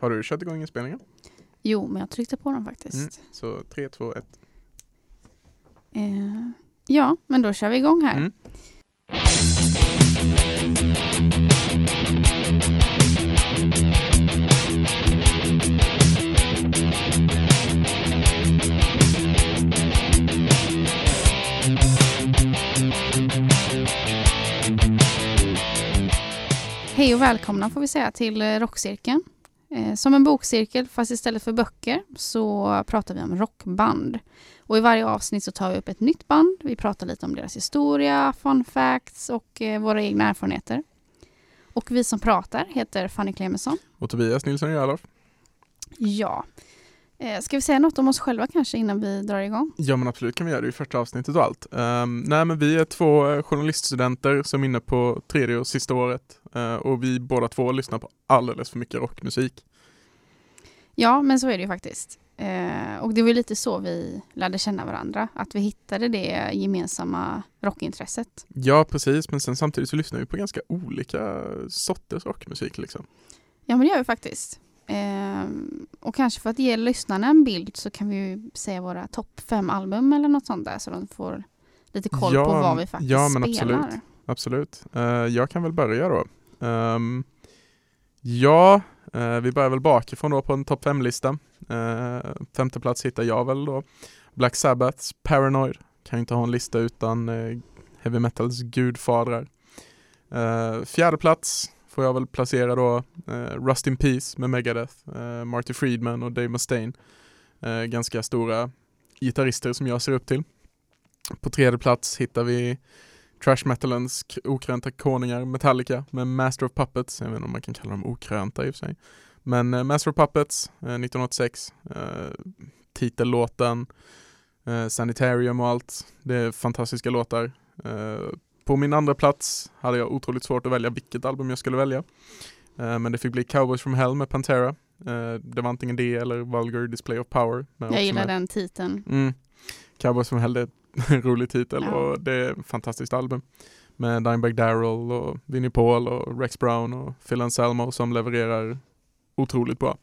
Har du kört igång inspelningen? Jo, men jag tryckte på den faktiskt. Mm. Så 3, 2, 1. Eh, ja, men då kör vi igång här. Mm. Hej och välkomna får vi säga till eh, Rockcirkeln. Eh, som en bokcirkel, fast istället för böcker, så pratar vi om rockband. Och i varje avsnitt så tar vi upp ett nytt band. Vi pratar lite om deras historia, fun facts och eh, våra egna erfarenheter. Och vi som pratar heter Fanny Clemensson. Och Tobias Nilsson Jarlof. Ja. Eh, ska vi säga något om oss själva kanske innan vi drar igång? Ja men absolut kan vi göra det i första avsnittet och allt. Um, nej men vi är två eh, journaliststudenter som är inne på tredje och sista året uh, och vi båda två lyssnar på alldeles för mycket rockmusik. Ja, men så är det ju faktiskt. Eh, och det var lite så vi lärde känna varandra, att vi hittade det gemensamma rockintresset. Ja precis, men sen samtidigt så lyssnar vi på ganska olika sorters rockmusik liksom. Ja, men det gör vi faktiskt. Eh, och kanske för att ge lyssnarna en bild så kan vi ju säga våra topp fem album eller något sånt där så de får lite koll Ja, på vad vi faktiskt ja, men spelar. absolut. Absolut. Uh, jag kan väl börja då. Um, ja, uh, vi börjar väl bakifrån då på en topp 5-lista. Uh, femte plats hittar jag väl då. Black Sabbaths Paranoid. Kan ju inte ha en lista utan heavy metals gudfadrar. Fjärde plats får jag väl placera då eh, Rust in Peace med Megadeth, eh, Marty Friedman och Dave Mustaine. Eh, ganska stora gitarrister som jag ser upp till. På tredje plats hittar vi Trash metalens okrönta konungar Metallica med Master of Puppets. Jag vet inte om man kan kalla dem okrönta i och för sig. Men eh, Master of Puppets eh, 1986. Eh, titellåten, eh, Sanitarium och allt. Det är fantastiska låtar. Eh, på min andra plats hade jag otroligt svårt att välja vilket album jag skulle välja. Eh, men det fick bli Cowboys from Hell med Pantera. Eh, det var antingen det eller Vulgar Display of Power. Jag gillar den titeln. Mm. Cowboys from Hell det är en rolig titel Ja. och det är ett fantastiskt album. Med Dimebag Darrell och Vinnie Paul och Rex Brown och Phil Anselmo som levererar otroligt bra.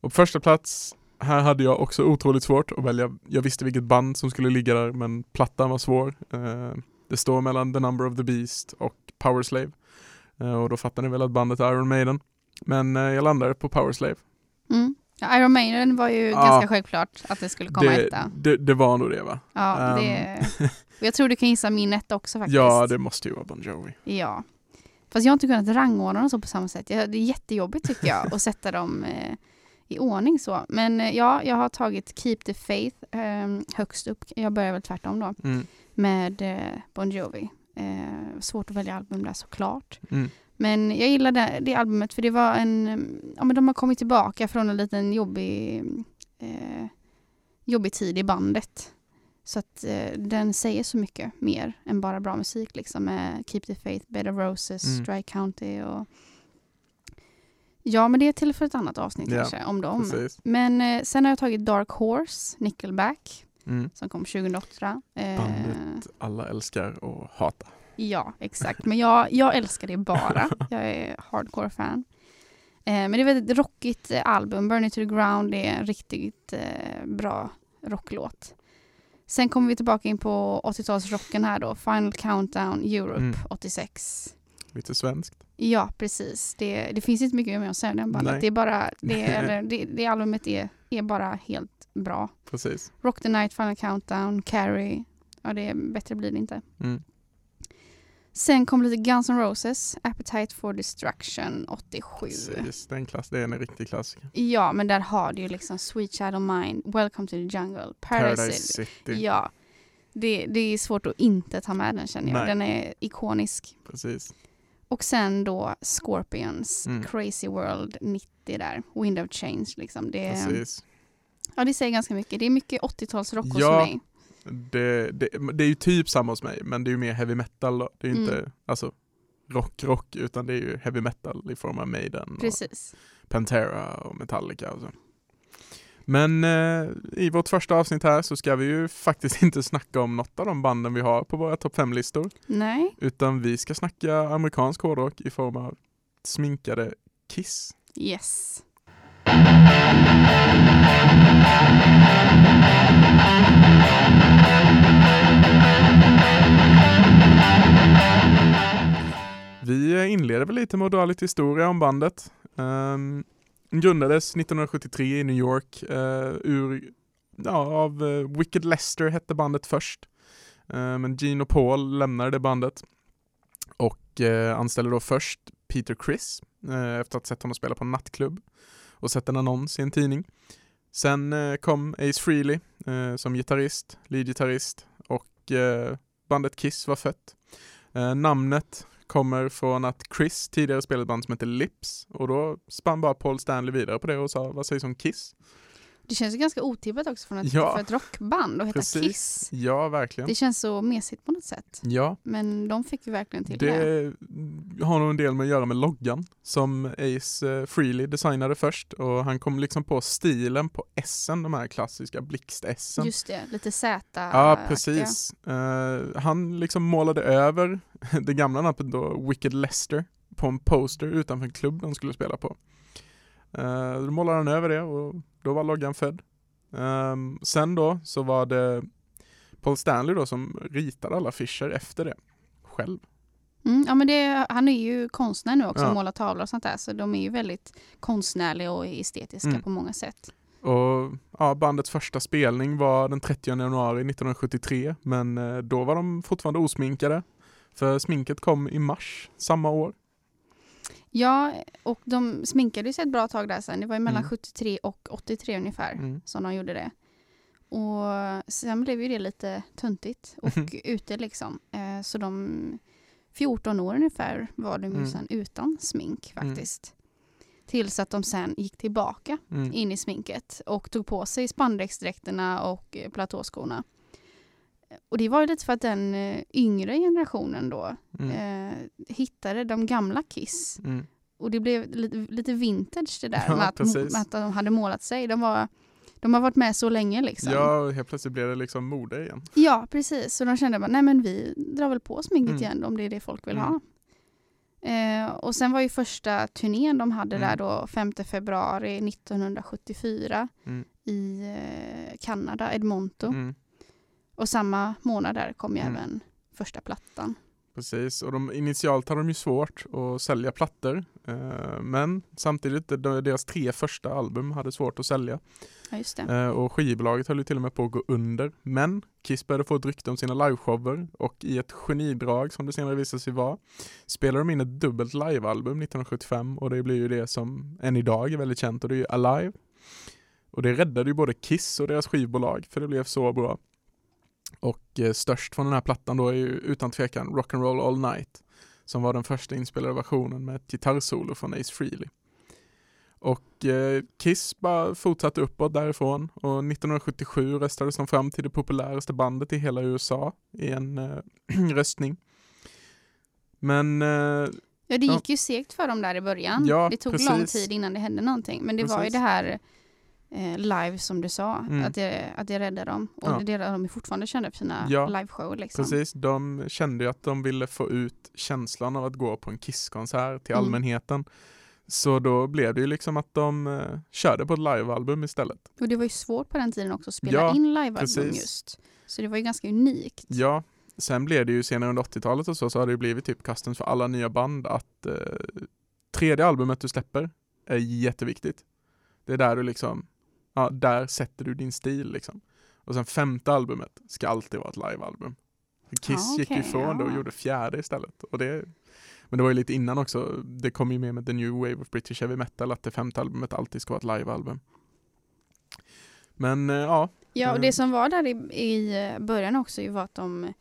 Och på första plats, här hade jag också otroligt svårt att välja. Jag visste vilket band som skulle ligga där men plattan var svår. Det står mellan The Number of the Beast och Power Slave. Eh, och då fattar ni väl att bandet är Iron Maiden. Men eh, jag landade på Power Slave. Mm. Iron Maiden var ju Ja. ganska självklart att det skulle komma Det, etta. det, det var nog det va? Ja, Ehm. det... och jag tror du kan gissa min etta också faktiskt. Ja, det måste ju vara Bon Jovi. Ja. Fast jag har inte kunnat rangordna dem så på samma sätt. Det är jättejobbigt tycker jag att sätta dem eh, i ordning så. Men ja, jag har tagit Keep the Faith eh, högst upp. Jag börjar väl tvärtom då. Mm. Med eh, Bon Jovi. Eh, svårt att välja album där såklart. Mm. Men jag gillar det, det albumet för det var en, ja men de har kommit tillbaka från en liten jobbig, eh, jobbig tid i bandet. Så att eh, den säger så mycket mer än bara bra musik liksom med Keep the Faith, Bed of Roses, Mm. Dry County och Ja men det är till för ett annat avsnitt Ja, kanske om dem. Precis. Men eh, sen har jag tagit Dark Horse, Nickelback, Mm. som kom 2008. Eh, Bandet alla älskar och hatar. Ja, exakt. Men jag, jag älskar det bara. Jag är hardcore-fan. Eh, men det är ett rockigt eh, album. Burn it to the ground är en riktigt bra rocklåt. Sen kommer vi tillbaka in på 80-talsrocken här då. Final Countdown Europe Mm. 86. Lite svenskt. Ja, precis. Det, det finns inte mycket mer att säga om den bandet. Det är bara, det, det, det albumet är, är bara helt bra. Precis. Rock the Night, Final Countdown, Carrie. Ja, det är, bättre blir det inte. Mm. Sen kom lite Guns N' Roses, Appetite for Destruction 87. Precis. Den klass, det är en riktig klassiker. Ja, men där har du ju liksom Sweet Child of Mine, Welcome to the Jungle, Paradise, Paradise City. City. Ja, det, det är svårt att inte ta med den känner jag. Nej. Den är ikonisk. Precis. Och sen då Scorpions, Mm. Crazy World 90 där, Wind of Change liksom. Det, Precis. Ja, det säger ganska mycket. Det är mycket 80-talsrock hos Ja. mig. Det, det, det är ju typ samma hos mig, men det är ju mer heavy metal då. Det är ju Mm. inte alltså, rock, rock, utan det är ju heavy metal i form av Maiden och Precis. Pantera och Metallica och så. Men eh, i vårt första avsnitt här så ska vi ju faktiskt inte snacka om något av de banden vi har på våra topp 5-listor. Nej, Utan vi ska snacka amerikansk hårdrock i form av sminkade Kiss. yes. Vi inleder väl lite med att dra lite historia om bandet. Um, grundades 1973 i New York uh, ur, ja, av uh, Wicked Lester hette bandet först. Uh, men Gene och Paul lämnade det bandet och eh, anställde då först Peter Criss efter att ha sett honom spela på en nattklubb och sett en annons i en tidning. Sen eh, kom Ace Frehley eh, som gitarrist, leadgitarrist och eh, bandet Kiss var fött. namnet kommer från att Chris tidigare spelade ett band som heter Lips och då spann bara Paul Stanley vidare på det och sa vad sägs om Kiss? Det känns ju ganska otippat också från ett, ja. för ett rockband att heta Precis. Kiss. Ja, verkligen. Det känns så mesigt på något sätt. Ja. Men de fick ju verkligen till det. Det har nog en del med att göra med loggan som Ace eh, Freely designade först och han kom liksom på stilen på S, de här klassiska blixt-S. Just det, lite Z. Ja, precis. Uh, han liksom målade över det gamla namnet då, Wicked Lester, på en poster utanför en klubb de skulle spela på. Uh, då målade han över det och då var loggan född. Um, sen då så var det Paul Stanley då som ritade alla affischer efter det, själv. Mm, ja men det, han är ju konstnär nu också, ja. målar tavlor och sånt där, så de är ju väldigt konstnärliga och estetiska mm. på många sätt. Och ja, bandets första spelning var den 30 januari 1973, men eh, då var de fortfarande osminkade. För sminket kom i mars samma år. Ja, och de sminkade sig ett bra tag där sen. Det var ju mellan mm. 73 och 83 ungefär mm. som de gjorde det. Och sen blev ju det lite tuntigt och mm. ute liksom. Eh, så de 14 år ungefär var de ju mm. sen utan smink mm. faktiskt. Tills att de sen gick tillbaka mm. in i sminket och tog på sig spandexdräkterna och eh, platåskorna. Och det var ju lite för att den eh, yngre generationen då mm. eh, hittade de gamla Kiss. Mm. Och det blev lite, lite vintage det där ja, med, att, med, att, de hade målat sig. De, var, de har varit med så länge liksom. Ja, helt plötsligt blev det liksom mode igen. Ja, precis. Så de kände bara, nej men vi drar väl på sminket mm. igen om det är det folk vill mm. ha. Eh, och sen var ju första turnén de hade där mm. då 5 februari 1974 mm. i eh, Kanada, Edmonton. Och samma månad där kom ju mm. även första plattan. Precis, och de, initialt hade de ju svårt att sälja plattor. Eh, men samtidigt, deras tre första album hade svårt att sälja. Ja, eh, och skivbolaget höll ju till och med på att gå under. Men Kiss började få ett rykte om sina liveshower och i ett genidrag som det senare visade sig vara spelade de in ett dubbelt livealbum 1975 och det blir ju det som än idag är väldigt känt och det är ju Alive. Och det räddade ju både Kiss och deras skivbolag för det blev så bra. Och eh, störst från den här plattan då är ju utan tvekan Rock'n'Roll All Night som var den första inspelade versionen med ett gitarrsolo från Ace Frehley. Och eh, Kiss bara fortsatte uppåt därifrån och 1977 röstades de fram till det populäraste bandet i hela USA i en eh, röstning. Men eh, Ja, det gick ja. ju segt för dem där i början. Ja, det tog precis. lång tid innan det hände någonting. Men det precis. var ju det här eh, live som du sa, mm. att, det, att det räddade dem. Och ja. det de är fortfarande kända för sina ja, liveshow. Liksom. Precis, de kände ju att de ville få ut känslan av att gå på en Kisskonsert till mm. allmänheten. Så då blev det ju liksom att de eh, körde på ett livealbum istället. Och det var ju svårt på den tiden också att spela ja, in livealbum just. Så det var ju ganska unikt. Ja, sen blev det ju senare under 80-talet och så, så har det ju blivit typ customs för alla nya band att eh, tredje albumet du släpper är jätteviktigt. Det är där du liksom ja, där sätter du din stil liksom. Och sen femte albumet ska alltid vara ett livealbum. Kiss ah, okay, gick ifrån det och gjorde fjärde istället. Och det, men det var ju lite innan också, det kom ju med med The New Wave of British Heavy Metal att det femte albumet alltid ska vara ett livealbum. Men eh, ja. Ja, och det som var där i, i början också var att de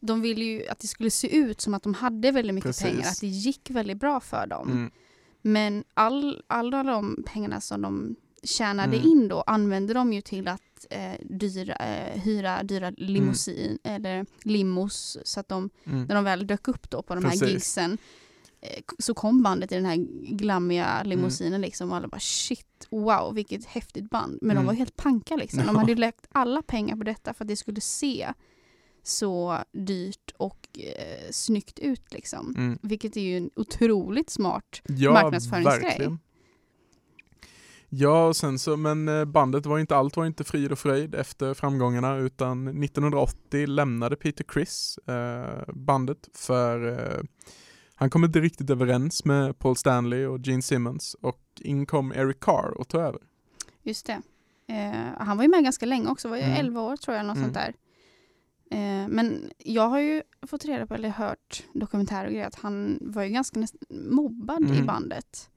de ville ju att det skulle se ut som att de hade väldigt mycket Precis. pengar, att det gick väldigt bra för dem. Mm. Men all, alla de pengarna som de tjänade mm. in då använde de ju till att eh, dyra, eh, hyra dyra limousin mm. eller limos så att de, mm. när de väl dök upp då på de Precis. här gigsen eh, så kom bandet i den här glammiga mm. limousinen liksom och alla bara shit, wow vilket häftigt band. Men de mm. var helt panka liksom. De hade ju lagt alla pengar på detta för att det skulle se så dyrt och eh, snyggt ut liksom. Mm. Vilket är ju en otroligt smart ja, marknadsföringsgrej. Verkligen. Ja, och sen så, men eh, bandet var inte, allt var inte frid och fröjd efter framgångarna utan 1980 lämnade Peter Criss eh, bandet för eh, Han kom inte riktigt överens med Paul Stanley och Gene Simmons och in kom Eric Carr och tog över. Just det. Eh, han var ju med ganska länge också, var ju Mm. 11 år tror jag, något Mm. sånt där. Eh, men jag har ju fått reda på, eller hört dokumentärer och grejer, att han var ju ganska mobbad i Mm. bandet.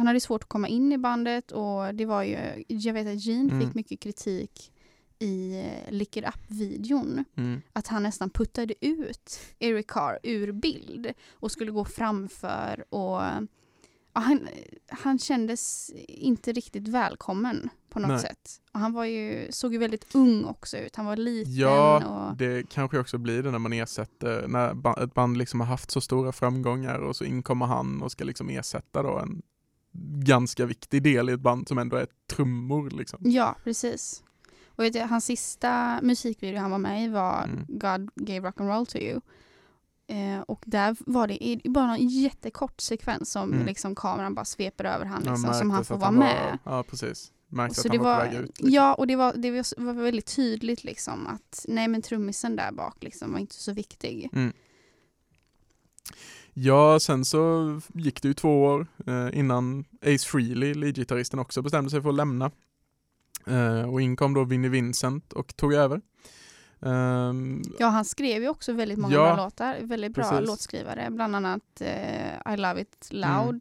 Han hade svårt att komma in i bandet och det var ju, jag vet att Gene Mm. fick mycket kritik i eh, Lick It Up-videon. Mm. Att han nästan puttade ut Eric Carr ur bild och skulle gå framför och ja, han, han kändes inte riktigt välkommen på något Nej. sätt. Och han var ju, såg ju väldigt ung också ut. Han var liten Ja, och det kanske också blir det när man ersätter, när ett band liksom har haft så stora framgångar och så inkommer han och ska liksom ersätta då en ganska viktig del i ett band som ändå är trummor liksom. Ja, precis. Och vet du, hans sista musikvideo han var med i var Mm. God gave rock and roll to you. Eh, och där var det bara en jättekort sekvens som Mm. liksom kameran bara sveper över han liksom, som han får vara han med. Ja, precis. Märkte Så att det han var, var, på väg ut. Liksom. ja, och det var, det var var väldigt tydligt liksom att nej men trummisen där bak liksom var inte så viktig. Ja, sen så gick det ju två år eh, innan Ace Frehley, leadgitarristen, också bestämde sig för att lämna. Eh, och in kom då Vinnie Vincent och tog över. Ehm, Ja, han skrev ju också väldigt många Ja, låtar. Väldigt bra precis. låtskrivare. Bland annat eh, I Love It Loud. Mm.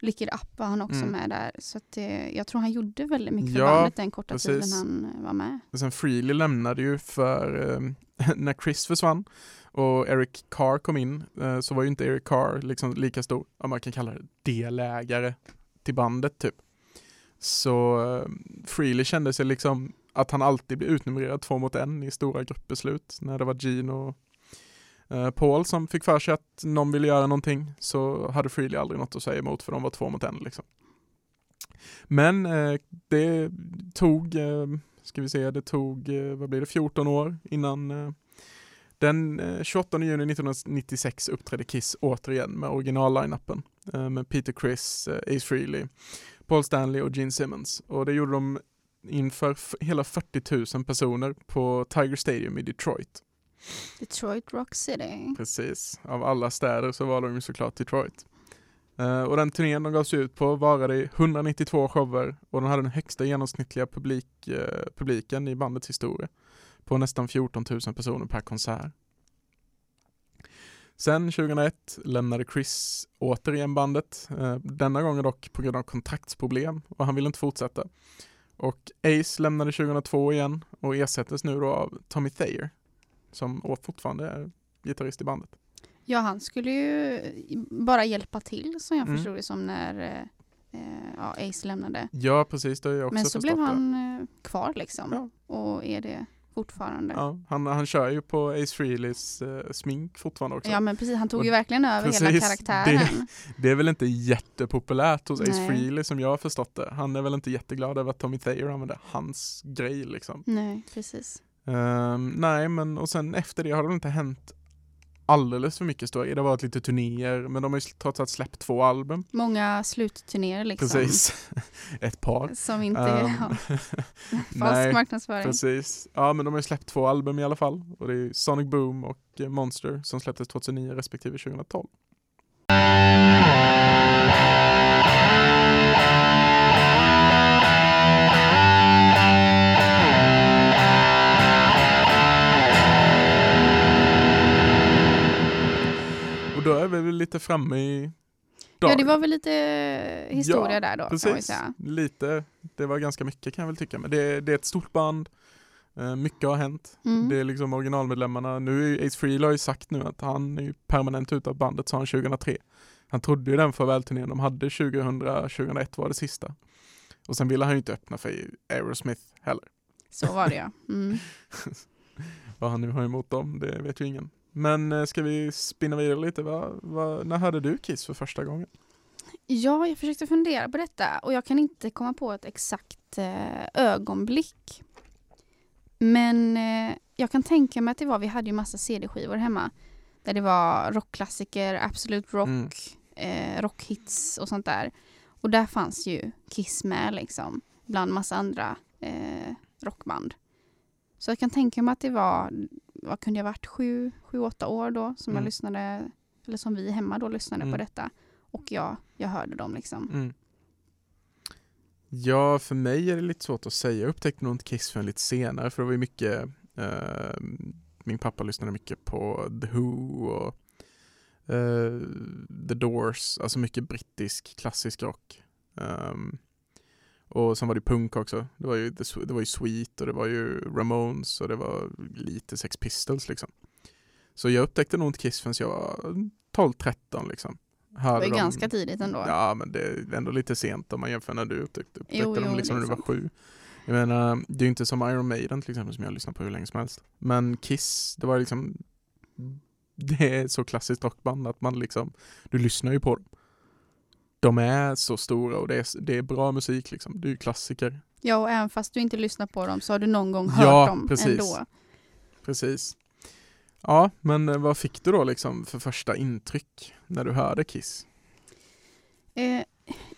Lick It Up var han också Mm. med där. Så att, eh, jag tror han gjorde väldigt mycket för Ja, bandet den korta precis. tiden han eh, var med. och sen Frehley lämnade ju för eh, när Chris försvann och Eric Carr kom in eh, så var ju inte Eric Carr liksom lika stor, om man kan kalla det, delägare till bandet typ. Så eh, Freely Frehley kände sig liksom att han alltid blev utnumrerad två mot en i stora gruppbeslut. När det var Gene och eh, Paul som fick för sig att någon ville göra någonting så hade Frehley aldrig något att säga emot för de var två mot en liksom. Men eh, det tog, eh, ska vi säga, det tog, eh, vad blir det, 14 år innan eh, den eh, 28 juni 1996 uppträdde Kiss återigen med original-lineupen eh, med Peter Criss, eh, Ace Frehley, Paul Stanley och Gene Simmons. Och det gjorde de inför hela 40 000 personer på Tiger Stadium i Detroit. Detroit Rock City. Precis, av alla städer så var de ju såklart Detroit. Eh, och den turnén de gav sig ut på varade i 192 shower och den hade den högsta genomsnittliga publik, eh, publiken i bandets historia på nästan 14 000 personer per konsert. Sen 2001 lämnade Chris återigen bandet, eh, denna gången dock på grund av kontraktsproblem och han ville inte fortsätta. Och Ace lämnade 2002 igen och ersättes nu då av Tommy Thayer som fortfarande är gitarrist i bandet. Ja, han skulle ju bara hjälpa till som jag Mm. förstod det som när eh, eh, ja, Ace lämnade. Ja, precis, det har jag också Men så förstått blev det. han eh, kvar liksom. Ja. Och är det fortfarande. Ja. Ja, han, han kör ju på Ace Frehleys eh, smink fortfarande också. men precis, han tog Och ju verkligen över hela precis, karaktären. Det är väl inte jättepopulärt hos Ace Nej. Frehley som jag har förstått det. Han är väl inte jätteglad över att Tommy Thayer använder hans grej liksom. Nej, precis. Ehm, nej, men och sen efter det har det inte hänt alldeles för mycket story. Det har varit lite turnéer, men de har ju trots allt släppt två album. Många slutturnéer liksom. Precis. Ett par. Som inte Ehm, ja, nej, falsk marknadsföring. Precis. Ja, men de har ju släppt två album i alla fall. Och det är Sonic Boom och eh, Monster som släpptes 2009 respektive 2012. Lite framme i Ja, dagen. det var väl lite historia Ja, där då Precis, lite. Det var ganska mycket kan jag väl tycka. Men det, det är ett stort band. Eh, Mycket har hänt. Mm. Det är liksom originalmedlemmarna. Nu är Ace Frehley har ju sagt nu att han är permanent utav bandet sa han 2003. Han trodde ju den farvälturnén de hade 2000, 2001 var det sista. Och sen ville han ju inte öppna för Aerosmith heller. Så var det ja. Mm. Vad han nu har emot dem, det vet ju ingen. Men eh, ska vi spinna vidare lite? Va, va, när hörde du Kiss för första gången? Ja, jag försökte fundera på detta och jag kan inte komma på ett exakt eh, ögonblick. Men eh, jag kan tänka mig att det var, vi hade ju massa CD-skivor hemma. Där det var rockklassiker, Absolute Rock, Mm. eh, rockhits och sånt där. Och där fanns ju Kiss med liksom, bland massa andra eh, rockband. Så jag kan tänka mig att det var, vad kunde jag varit, sju, sju, åtta år då som jag Mm. lyssnade eller som vi hemma då lyssnade Mm. på detta. Och jag, jag hörde dem liksom. Mm. Ja, för mig är det lite svårt att säga. Jag upptäckte nog inte Kiss förrän lite senare för det var ju mycket eh, min pappa lyssnade mycket på The Who och eh, The Doors, alltså mycket brittisk klassisk rock. Ehm, och sen var det punk också. Det var, ju, det var ju Sweet och det var ju Ramones och det var lite Sex Pistols liksom. Så jag upptäckte nog inte Kiss förrän jag var 12-13 liksom. Det var ju dem- ganska tidigt ändå. Ja, men det är ändå lite sent om man jämför när du upptäckte, upptäckte Jo, dem jo, liksom när är du var sju. Jag menar, det är ju inte som Iron Maiden till exempel som jag har lyssnat på hur länge som helst. Men Kiss, det var liksom det är så klassiskt rockband att man liksom, du lyssnar ju på dem. De är så stora och det är, det är bra musik liksom. Det är ju klassiker. Ja, och även fast du inte lyssnar på dem så har du någon gång hört Ja, dem precis. ändå. Precis. Ja, men eh, vad fick du då liksom för första intryck när du hörde Kiss? Eh,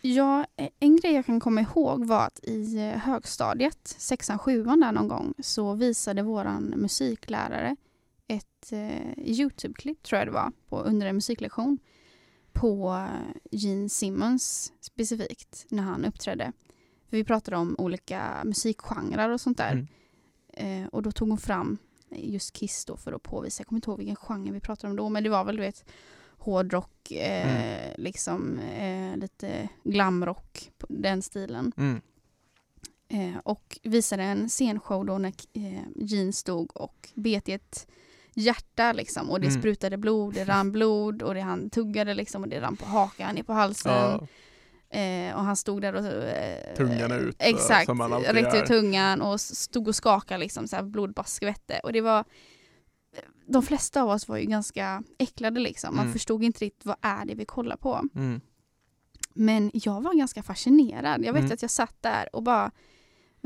ja, eh, en grej jag kan komma ihåg var att i eh, högstadiet, sexan, sjuan där någon gång, så visade våran musiklärare ett eh, Youtube-klipp, tror jag det var, på, under en musiklektion på Gene Simmons specifikt, när han uppträdde. För vi pratade om olika musikgenrer och sånt där. Mm. Eh, och då tog hon fram just Kiss då för att påvisa, jag kommer inte ihåg vilken genre vi pratade om då, men det var väl du vet hårdrock, eh, liksom eh, lite glamrock, den stilen. Mm. Eh, och visade en scenshow då när eh, Gene stod och bet i ett hjärta liksom och det Mm. sprutade blod, det rann blod och det han tuggade liksom och det rann på hakan, ner på halsen. Ja, Eh, och han stod där och... Eh, Tungan ut, Exakt, räckte ut tungan och stod och skakade liksom, så här, blod bara skvätte. Och det var... De flesta av oss var ju ganska äcklade liksom. Man Mm. förstod inte riktigt vad är det vi kollar på. mm. Men jag var ganska fascinerad. Jag vet Mm. att jag satt där och bara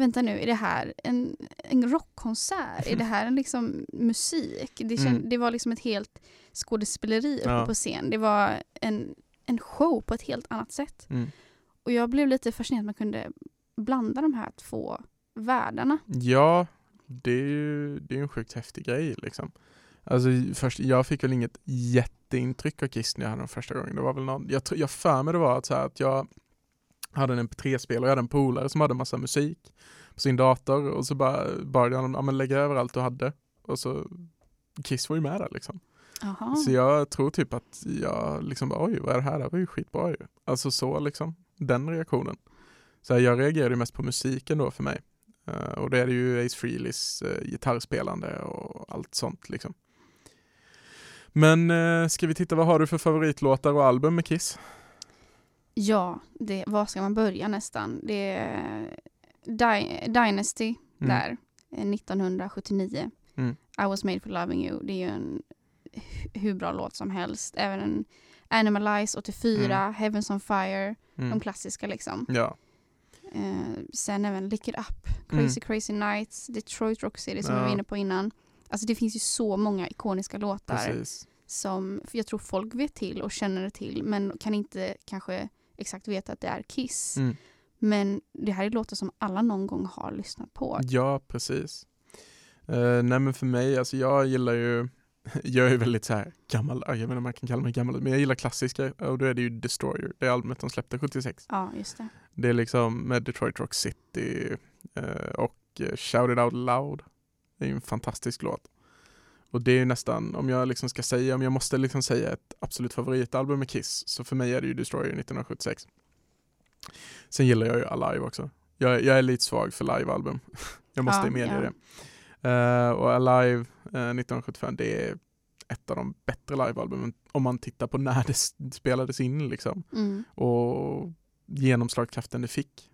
Vänta nu, är det här en, en rockkonsert? Är det här en liksom musik? Det, känd, Mm. det var liksom ett helt skådespeleri Ja. på scen. Det var en, en show på ett helt annat sätt. Mm. Och jag blev lite fascinerad att man kunde blanda de här två världarna. Ja, det är ju det är en sjukt häftig grej liksom. Alltså först, jag fick väl inget jätteintryck av Kiss när jag hade den första gången. Det var väl någon, jag, jag för mig det var att, så här, att jag hade en mp3-spelare och jag hade en polare som hade massa musik på sin dator och så bara började han ja, men lägga över allt du hade och så Kiss var ju med där liksom. Jaha. Så jag tror typ att jag liksom bara, oj vad är det här? Det här var ju skitbra ju. Alltså så liksom, den reaktionen. Så här, jag reagerade ju mest på musiken då för mig. Eh, och det är ju Ace Frehleys uh, gitarrspelande och allt sånt liksom. Men uh, ska vi titta, vad har du för favoritlåtar och album med Kiss? Ja, det, var ska man börja nästan? Det är Dy- Dynasty Mm. där, eh, 1979. Mm. I was made for loving you. Det är ju en hu- hur bra låt som helst. Även en Animalize 84, Heavens on Fire, Mm. de klassiska liksom. Ja, Eh, sen även Lick It Up, Crazy Crazy Nights, Detroit Rock City som Mm. Ja. vi var inne på innan. Alltså det finns ju så många ikoniska låtar precis. som jag tror folk vet till och känner till men kan inte kanske exakt veta att det är Kiss. Mm. Men det här är låtar som alla någon gång har lyssnat på. Ja, precis. Uh, nej men för mig, alltså jag gillar ju, jag är väldigt så här gammal, jag vet inte om man kan kalla mig gammal, men jag gillar klassiska och då är det ju Destroyer, det albumet de släppte 76. Ja, just det. Det är liksom med Detroit Rock City eh, och eh, Shout It Out Loud. Det är ju en fantastisk låt. Och det är ju nästan, om jag liksom ska säga, om jag måste liksom säga ett absolut favoritalbum med Kiss, så för mig är det ju Destroyer 1976. Sen gillar jag ju Alive också. Jag, jag är lite svag för livealbum. jag måste Ja, medge ja. det. Eh, och Alive eh, 1975, det är ett av de bättre livealbumen om man tittar på när det spelades in liksom Mm. och genomslagskraften det fick.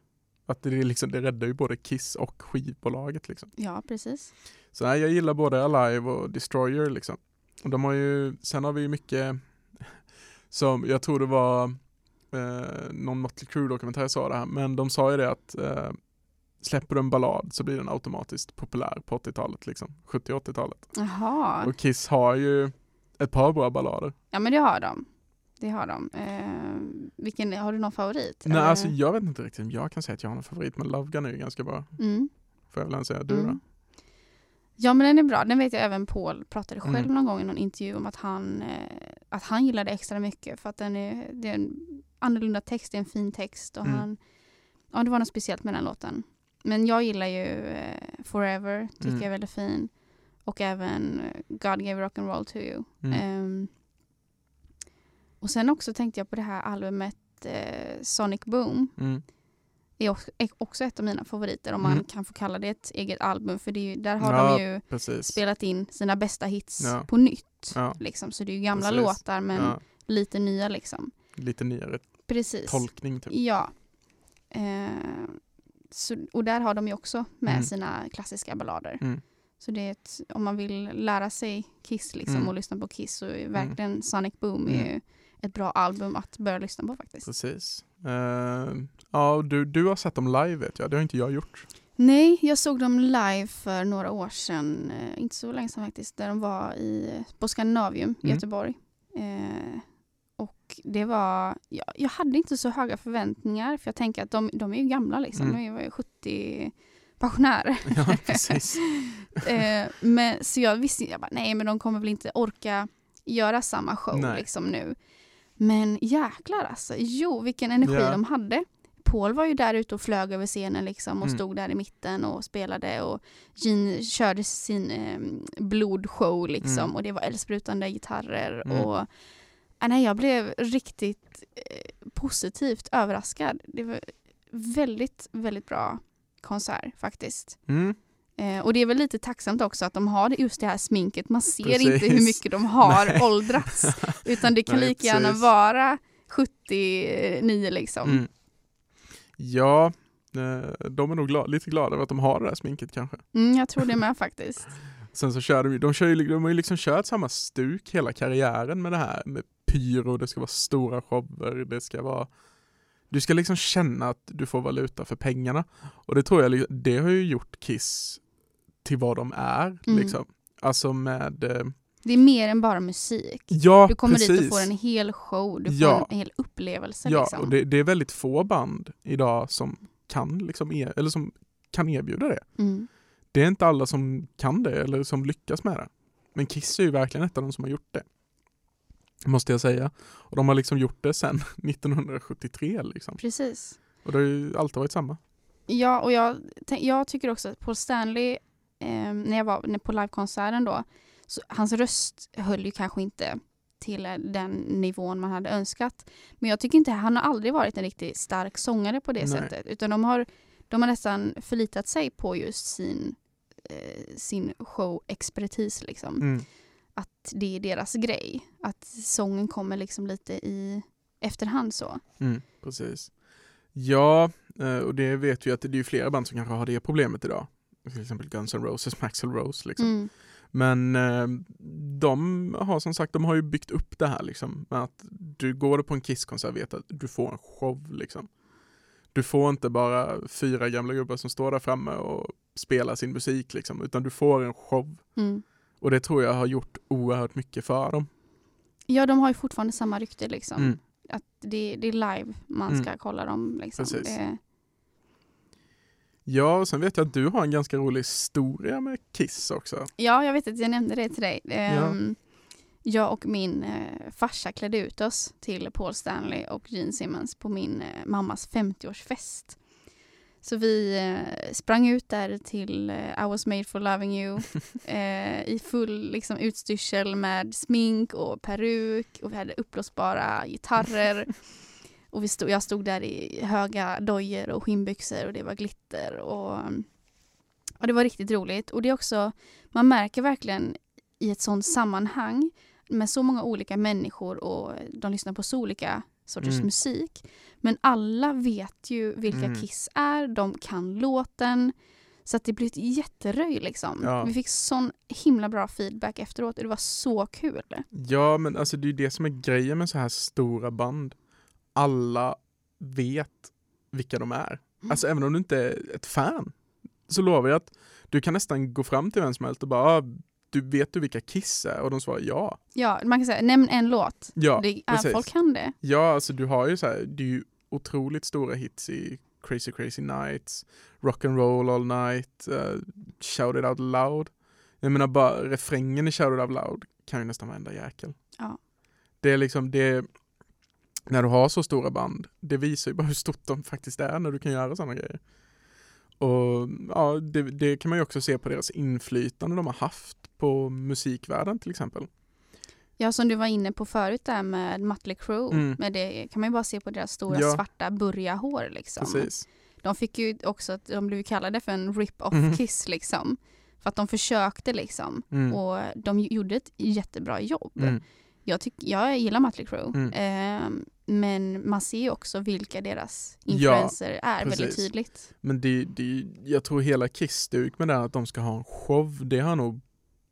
Att det, liksom, det räddar ju både Kiss och skivbolaget liksom. Ja, precis. Så nej, jag gillar både Alive och Destroyer liksom. Och de har ju, sen har vi ju mycket som, jag tror det var eh, någon Motley Crue dokumentär sa det här, men de sa ju det att eh, släpper du en ballad så blir den automatiskt populär på 80-talet liksom, 70-80-talet. Jaha. Och Kiss har ju ett par bra ballader. Ja, men det har de. Det har de. Eh, vilken, har du någon favorit? Nej, Eller? alltså jag vet inte riktigt om jag kan säga att jag har någon favorit, men Love Gun är ju ganska bra. Mm. Får jag väl säga. Du då? Mm. Ja men den är bra, den vet jag även Paul pratade själv Mm. någon gång i någon intervju om att han, eh, att han gillade extra mycket för att den är, det är en annorlunda text, det är en fin text och Mm. han, ja det var något speciellt med den låten. Men jag gillar ju eh, Forever, tycker Mm. jag är väldigt fin. Och även God gave rock and roll to you. Mm. Och sen också tänkte jag på det här albumet eh, Sonic Boom. Mm. är också, ett av mina favoriter om man Mm. kan få kalla det ett eget album för det är ju, där har Ja, de ju Precis. spelat in sina bästa hits Ja. på nytt. Ja. Liksom. Så det är ju gamla Precis. låtar men lite nya liksom. lite nyare Precis. tolkning typ. Ja. Eh, så, och där har de ju också med Mm. sina klassiska ballader. Mm. Så det är ett, om man vill lära sig Kiss liksom Mm. och lyssna på Kiss så är verkligen Sonic Boom är Mm. ju ett bra album att börja lyssna på faktiskt. Precis. Eh, ja, du, du har sett dem live vet jag, det har inte jag gjort. Nej, jag såg dem live för några år sedan, eh, inte så länge sedan faktiskt, där de var i, på Scandinavium i Mm. Göteborg. Eh, och det var, jag, jag hade inte så höga förväntningar för jag tänker att de, de är ju gamla liksom, Mm. de är ju 70 pensionärer. Ja, precis. eh, men, så jag visste, jag bara, nej men de kommer väl inte orka göra samma show Nej. liksom nu. Men jäklar alltså, jo vilken energi Ja. de hade. Paul var ju där ute och flög över scenen liksom och Mm. stod där i mitten och spelade och Gene körde sin eh, blodshow liksom Mm. och det var eldsprutande gitarrer Mm. och ah, nej, jag blev riktigt eh, positivt överraskad. Det var väldigt, väldigt bra konsert faktiskt. Mm. Eh, och det är väl lite tacksamt också att de har just det här sminket. Man ser Precis. inte hur mycket de har Nej. åldrats. Utan det kan Nej, lika gärna precis. vara 79 liksom. Mm. Ja, eh, de är nog gla- lite glada över att de har det där sminket kanske. Mm, jag tror det med faktiskt. Sen så kör de, de, kör ju, de har ju liksom kört samma stuk hela karriären med det här med pyro, det ska vara stora shower, det ska vara du ska liksom känna att du får valuta för pengarna. Och det tror jag, det har ju gjort Kiss till vad de är. Mm. Liksom. Alltså med, eh, Det är mer än bara musik. ja Du kommer precis. dit och får en hel show, du får Ja. en hel upplevelse. Ja, liksom. och det, det är väldigt få band idag som kan, liksom er, eller som kan erbjuda det. Mm. Det är inte alla som kan det eller som lyckas med det. Men Kiss är ju verkligen ett av de som har gjort det. Måste jag säga. Och de har liksom gjort det sedan 1973 liksom. Precis. Och det har ju alltid varit samma. Ja, och jag, jag tycker också att Paul Stanley, eh, när jag var när- på livekonserten då, så hans röst höll ju kanske inte till eh, den nivån man hade önskat. Men jag tycker inte, han har aldrig varit en riktigt stark sångare på det Nej. sättet. Utan de har, de har nästan förlitat sig på just sin, eh, sin show-expertis liksom. Mm. Att det är deras grej. Att sången kommer liksom lite i efterhand så. Mm, precis. Ja, eh, och det vet vi att det är flera band som kanske har det problemet idag. Till exempel Guns N' Roses, Maxl Rose liksom. Mm. Men eh, de har som sagt, de har ju byggt upp det här liksom. Med att du går på en Kiss-konsert vet att du får en show liksom. Du får inte bara fyra gamla gubbar som står där framme och spelar sin musik liksom, utan du får en show. Mm. Och det tror jag har gjort oerhört mycket för dem. Ja, de har ju fortfarande samma rykte liksom. Mm. Att det, det är live man Mm. ska kolla dem. Liksom. Precis. Det, Ja, och sen vet jag att du har en ganska rolig historia med Kiss också. ja, jag vet att jag nämnde det till dig. Ehm, Jag och min eh, farsa klädde ut oss till Paul Stanley och Gene Simmons på min eh, mammas 50-årsfest. Så vi eh, sprang ut där till eh, I was made for loving you eh, i full liksom, utstyrsel med smink och peruk och vi hade uppblåsbara gitarrer. Och vi stod, jag stod där i höga dojor och skinnbyxor och det var glitter och, och det var riktigt roligt. Och det är också, man märker verkligen i ett sånt sammanhang med så många olika människor och de lyssnar på så olika sorters Mm. musik. Men alla vet ju vilka Mm. Kiss är, de kan låten. Så att det blev ett jätteröj liksom. Ja. Vi fick sån himla bra feedback efteråt och det var så kul. Ja, men alltså det är ju det som är grejen med så här stora band. Alla vet vilka de är. Mm. Alltså även om du inte är ett fan så lovar jag att du kan nästan gå fram till vem som helst och bara ah, du vet du vilka Kiss är? Och de svarar ja. Ja, man kan säga nämn en låt. Ja, det är, precis. folk kan det. Ja, alltså du har ju så här, det är ju otroligt stora hits i Crazy Crazy Nights, Rock and Roll All Night, uh, Shout It Out Loud. Jag menar bara refrängen i Shadow Out Loud kan ju nästan varenda jäkel. Ja. Det är liksom det, när du har så stora band, det visar ju bara hur stort de faktiskt är när du kan göra sådana grejer. Och ja, det, det kan man ju också se på deras inflytande de har haft på musikvärlden till exempel. Ja, som du var inne på förut där med Mötley Crüe. Mm. Men det kan man ju bara se på deras stora Ja. svarta burriga-hår liksom. Precis. De fick ju också, de blev kallade för en rip-off Mhm. kiss liksom. För att de försökte liksom. Mm. Och de gjorde ett jättebra jobb. Jag, tyck, jag gillar Mötley Crüe. Mm. Ehm, men man ser ju också vilka deras Ja, influenser är precis. väldigt tydligt. Men det, det, jag tror hela Kiss-stuk med det här att de ska ha en show, det har nog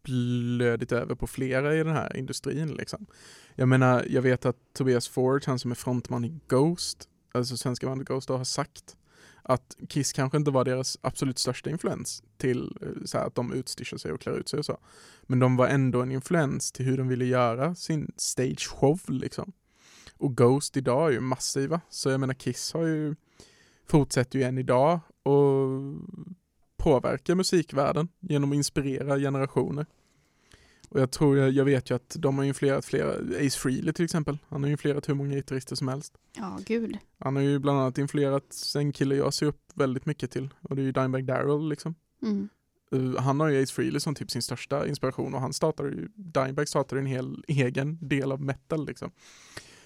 blödit över på flera i den här industrin liksom. Jag menar, jag vet att Tobias Forge, han som är frontman i Ghost, alltså svenska bandet Ghost, då, har sagt att Kiss kanske inte var deras absolut största influens till eh, så här, att de utstyrsar sig och klär ut sig och så. Men de var ändå en influens till hur de ville göra sin stage show liksom. Och Ghost idag är ju massiva, så jag menar Kiss har ju fortsätter ju än idag och påverkar musikvärlden genom att inspirera generationer. Och jag tror, jag, vet ju att de har influerat flera, Ace Frehley till exempel, han har influerat hur många gitarrister som helst. Ja, gud. Han har ju bland annat influerat en kille jag ser upp väldigt mycket till och det är ju Dimebag Darrell liksom. Mm. Uh, han har ju Ace Frehley som typ sin största inspiration och han startade ju, Dimebag startade en hel egen del av metal liksom.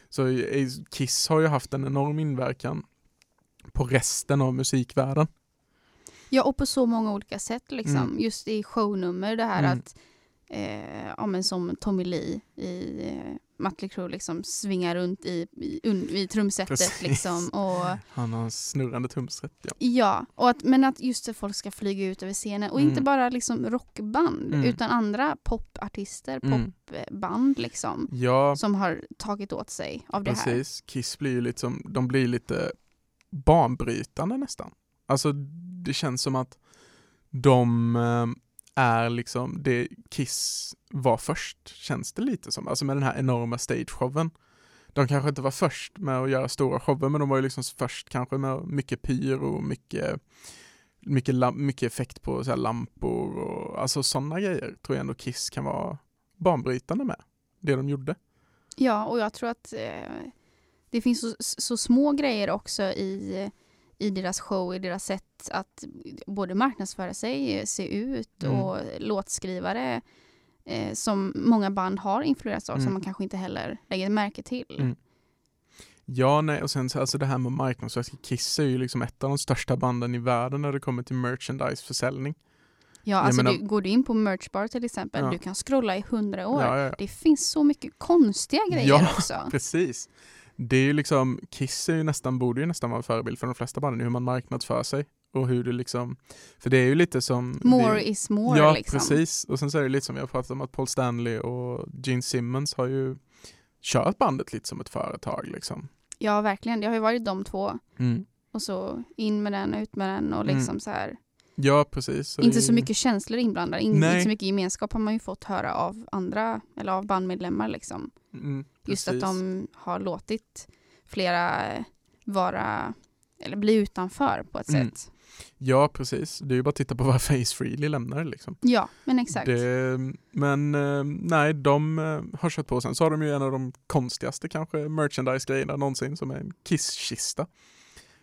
Så Ace- Kiss har ju haft en enorm inverkan på resten av musikvärlden. Ja, och på så många olika sätt liksom. Mm. Just i shownummer, det här Mm. att eh, ja, men som Tommy Lee i eh, Mötley Crüe liksom svingar runt i, i, un, i trumsetet Precis. liksom. Och, Han har en snurrande tumsrätt, ja. ja, och att, men att just att folk ska flyga ut över scenen. Och Mm. inte bara liksom rockband, Mm. utan andra popartister, Mm. popband liksom. Ja, Som har tagit åt sig av det här. precis. Kiss blir ju lite som, de blir lite banbrytande nästan. Alltså det känns som att de eh, är liksom det Kiss var först, känns det lite som. Alltså med den här enorma stageshowen. De kanske inte var först med att göra stora shower, men de var ju liksom först kanske med mycket pyr och mycket, mycket, mycket effekt på så här lampor och alltså sådana grejer tror jag ändå Kiss kan vara banbrytande med. Det de gjorde. Ja, och jag tror att eh, det finns så, så små grejer också i, i deras show, i deras sätt att både marknadsföra sig, se ut Mm. och låtskrivare eh, som många band har influerats av Mm. som man kanske inte heller lägger märke till. Mm. Ja, nej, och sen så alltså det här med marknadsföring. Kiss är ju liksom ett av de största banden i världen när det kommer till merchandiseförsäljning. Ja, alltså menar- du, går du in på Merchbar till exempel, Ja. du kan scrolla i hundra år. Ja, ja. Det finns så mycket konstiga grejer också. Precis. Det är ju liksom, Kiss är ju nästan, borde ju nästan vara en förebild för de flesta banden, hur man marknadsför sig. Och hur det liksom, för det är ju lite som... More det, is more Ja, liksom. precis. Och sen så är det lite som vi har pratat om att Paul Stanley och Gene Simmons har ju kört bandet lite som ett företag liksom. Ja, verkligen. Det har ju varit de två. Mm. Och så in med den, ut med den och liksom så här. Ja, precis. Så inte så mycket känslor inblandade, in, inte så mycket gemenskap har man ju fått höra av andra, eller av bandmedlemmar liksom. Mm, Just att precis. de har låtit flera vara, eller bli utanför på ett Mm. sätt. Ja, precis. Det är ju bara att titta på varför Ace Frehley lämnar liksom. Ja, men exakt. Det, men eh, nej, de eh, har kört på. Sen så har de ju en av de konstigaste kanske merchandise-grejerna någonsin som är en Kiss-kista.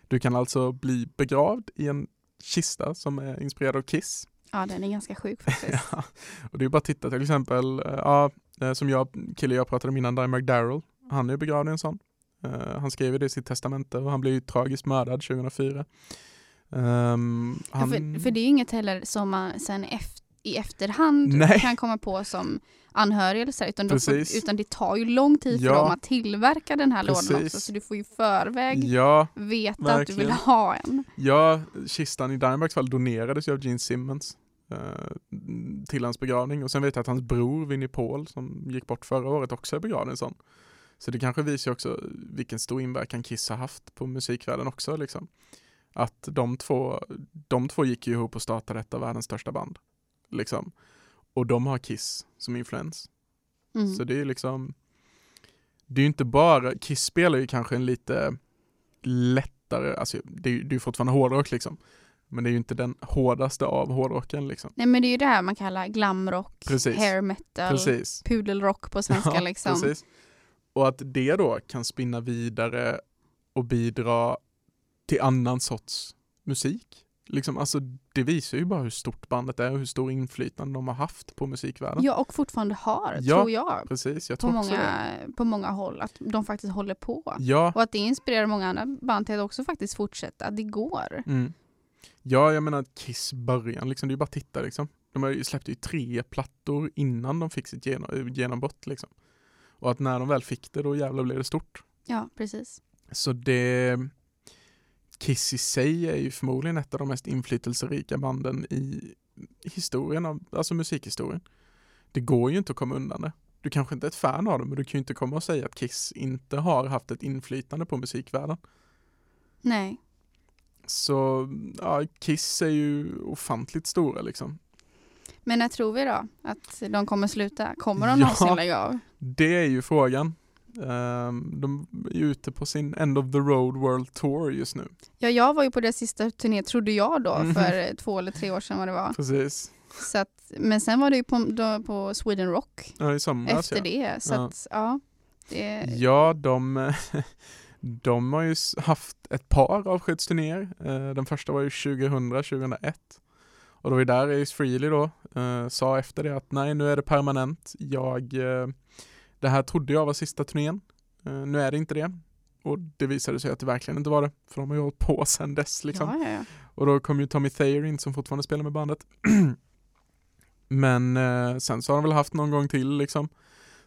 Du kan alltså bli begravd i en kista som är inspirerad av Kiss. Ja, den är ganska sjuk faktiskt. Ja. Och det är bara att titta till exempel, eh, ja, som jag, kille jag pratade om innan, Dimebag Darrell, han är ju begravd i en sån. Eh, han skrev det i sitt testamente och han blev ju tragiskt mördad 2004. Ehm, Ja, han, för, för det är ju inget heller som man sen eft- i efterhand Nej. kan komma på som anhörig eller så, här, utan, Precis. utan det tar ju lång tid för Ja. dem att tillverka den här lådan Precis. också, så du får ju förväg ja, veta att du vill verkligen. ha en. Ja, kistan i Dimebags fall donerades ju av Gene Simmons eh, till hans begravning och sen vet jag att hans bror Vinnie Paul som gick bort förra året också är begravd en sån. Så det kanske visar också vilken stor inverkan Kiss har haft på musikvärlden också liksom. Att de två, de två gick ju ihop och startade ett av världens största band. Liksom. Och de har Kiss som influens. Mm. Så det är liksom Det är ju inte bara, Kiss spelar ju kanske en lite lättare, alltså det är ju fortfarande hårdrock liksom Men det är ju inte den hårdaste av hårdrocken liksom. Nej men det är ju det här man kallar glamrock, Precis. hair metal, Precis. pudelrock på svenska Ja, liksom. Precis. Och att det då kan spinna vidare och bidra till annan sorts musik. Liksom, alltså, det visar ju bara hur stort bandet är och hur stor inflytande de har haft på musikvärlden. Ja, och fortfarande har, Ja, tror jag, Precis, jag på tror många, på många håll. Att de faktiskt håller på. Ja, Och att det inspirerar många andra band till att också faktiskt fortsätta. Det går. mm. Ja, jag menar Kiss början, liksom, det är ju bara att titta liksom. De har ju tre plattor innan de fick sitt genom, genombrott liksom. Och att när de väl fick det, då jävlar blev det stort. Ja, precis. Så det Kiss i sig är ju förmodligen ett av de mest inflytelserika banden i historien, av, alltså musikhistorien. Det går ju inte att komma undan det. Du kanske inte är ett fan av det, men du kan ju inte komma och säga att Kiss inte har haft ett inflytande på musikvärlden. Nej. Så ja, Kiss är ju ofantligt stora liksom. Men när tror vi då att de kommer sluta? Kommer de Ja. någonsin lägga av? Det är ju frågan. Ehm, de är ju ute på sin End of the Road World Tour just nu. Ja, jag var ju på deras sista turné, trodde jag då, Mhm. för två eller tre år sedan vad det var. Precis. Så att, men sen var det ju på, då, på Sweden Rock Ja, i somras efter ja. det. Så Ja. att, ja. Det, Ja, de, de har ju haft ett par avskedsturnéer. Eh, Den första var ju 2000, 2001. Och det var ju där Ace Frehley då eh, sa efter det att nej, nu är det permanent. Jag, eh, det här trodde jag var sista turnén. Nu är det inte det. Och det visade sig att det verkligen inte var det. För de har ju hållit på sedan dess liksom. ja, ja, ja. Och då kom ju Tommy Thayer in som fortfarande spelar med bandet. Men eh, sen så har de väl haft någon gång till liksom.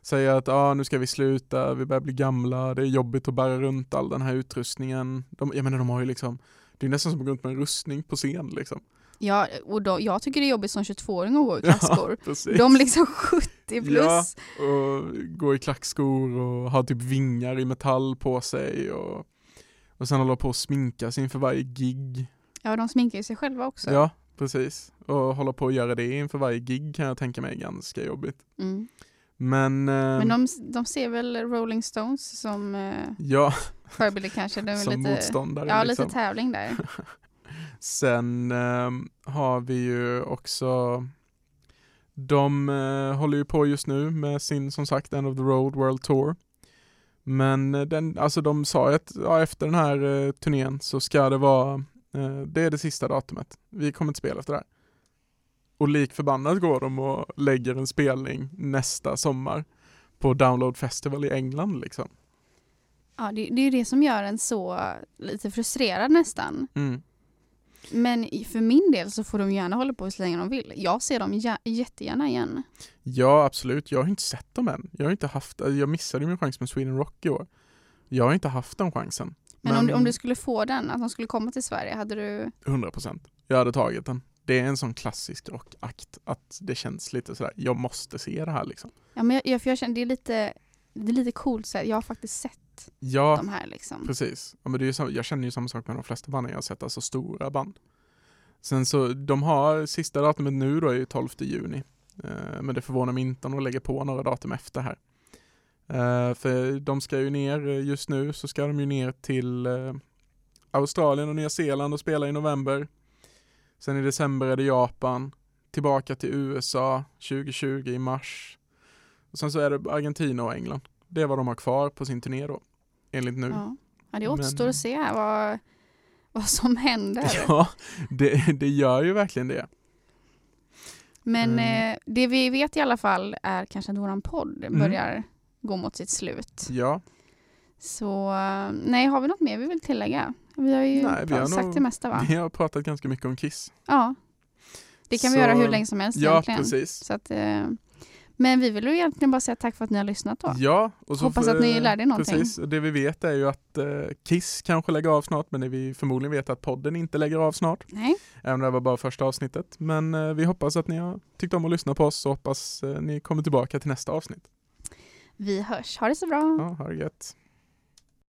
Säger att ah, nu ska vi sluta, vi börjar bli gamla, det är jobbigt att bära runt all den här utrustningen. De, jag menar de har ju liksom, det är nästan som att gå runt med en rustning på scen liksom. ja och då, jag tycker det är jobbigt som 22-åring att gå i klackskor. precis. De liksom 70 plus. Ja. Och gå i klackskor och ha typ vingar i metall på sig och, och sen hålla på och sminka sig inför varje gig. Ja, de sminkar ju sig själva också. Ja, precis. Och hålla på och göra det inför varje gig kan jag tänka mig är ganska jobbigt. Mm. Men, eh, Men de, de ser väl Rolling Stones som eh, ja, förebilder kanske. De som lite, motståndare. ja, liksom. lite tävling där. Sen ehm, har vi ju också De eh, håller ju på just nu med sin som sagt End of the Road World Tour. Men eh, den, alltså de sa ju att ja, efter den här eh, turnén så ska det vara eh, Det är det sista datumet. Vi kommer inte spela efter det här. Och lik förbannat går de och lägger en spelning nästa sommar på Download Festival i England liksom. Ja, det, det är ju det som gör en så lite frustrerad nästan. Mm. Men för min del så får de gärna hålla på så länge de vill. Jag ser dem jä- jättegärna igen. Ja, absolut. Jag har inte sett dem än. Jag har inte haft, jag missade min chans med Sweden Rock i år. Jag har inte haft den chansen. Men, om, du, om du skulle få den, att de skulle komma till Sverige, hade du... 100 procent. Jag hade tagit den. Det är en sån klassisk rockakt att det känns lite sådär, jag måste se det här liksom. Ja, men jag, jag, för jag känner, det är lite, det är lite coolt så här, jag har faktiskt sett Ja, de här liksom. precis. Ja, men det är sam- jag känner ju samma sak med de flesta banden jag har sett, alltså stora band. Sen så, de har, sista datumet nu då är ju 12 juni. Eh, men det förvånar mig inte om de lägger på några datum efter här. Eh, för de ska ju ner, eh, just nu så ska de ju ner till eh, Australien och Nya Zeeland och spela i november. Sen i december är det Japan, tillbaka till USA 2020 i mars. Och sen så är det Argentina och England. Det är vad de har kvar på sin turné då, enligt nu. Ja. ja, det återstår Men- att se här vad, vad som händer. Ja, det, det gör ju verkligen det. Men Mm. eh, det vi vet i alla fall är kanske att våran podd Mm. börjar gå mot sitt slut. Ja, Så eh, nej, har vi något mer vi vill tillägga? Vi har ju Nej, vi har sagt nog- det mesta va? vi har pratat ganska mycket om Kiss. Ja. Det kan vi Så- göra hur länge som helst Ja, egentligen. precis. Så att, eh, men vi vill ju egentligen bara säga tack för att ni har lyssnat då. Ja, och så Hoppas får- att ni lärde er någonting. Precis, det vi vet är ju att eh, Kiss kanske lägger av snart, men det vi förmodligen vet att podden inte lägger av snart. Nej, Även om det var bara första avsnittet. Men eh, vi hoppas att ni har tyckt om att lyssna på oss och hoppas eh, ni kommer tillbaka till nästa avsnitt. vi hörs. Ha det så bra. Ja, ha det gött.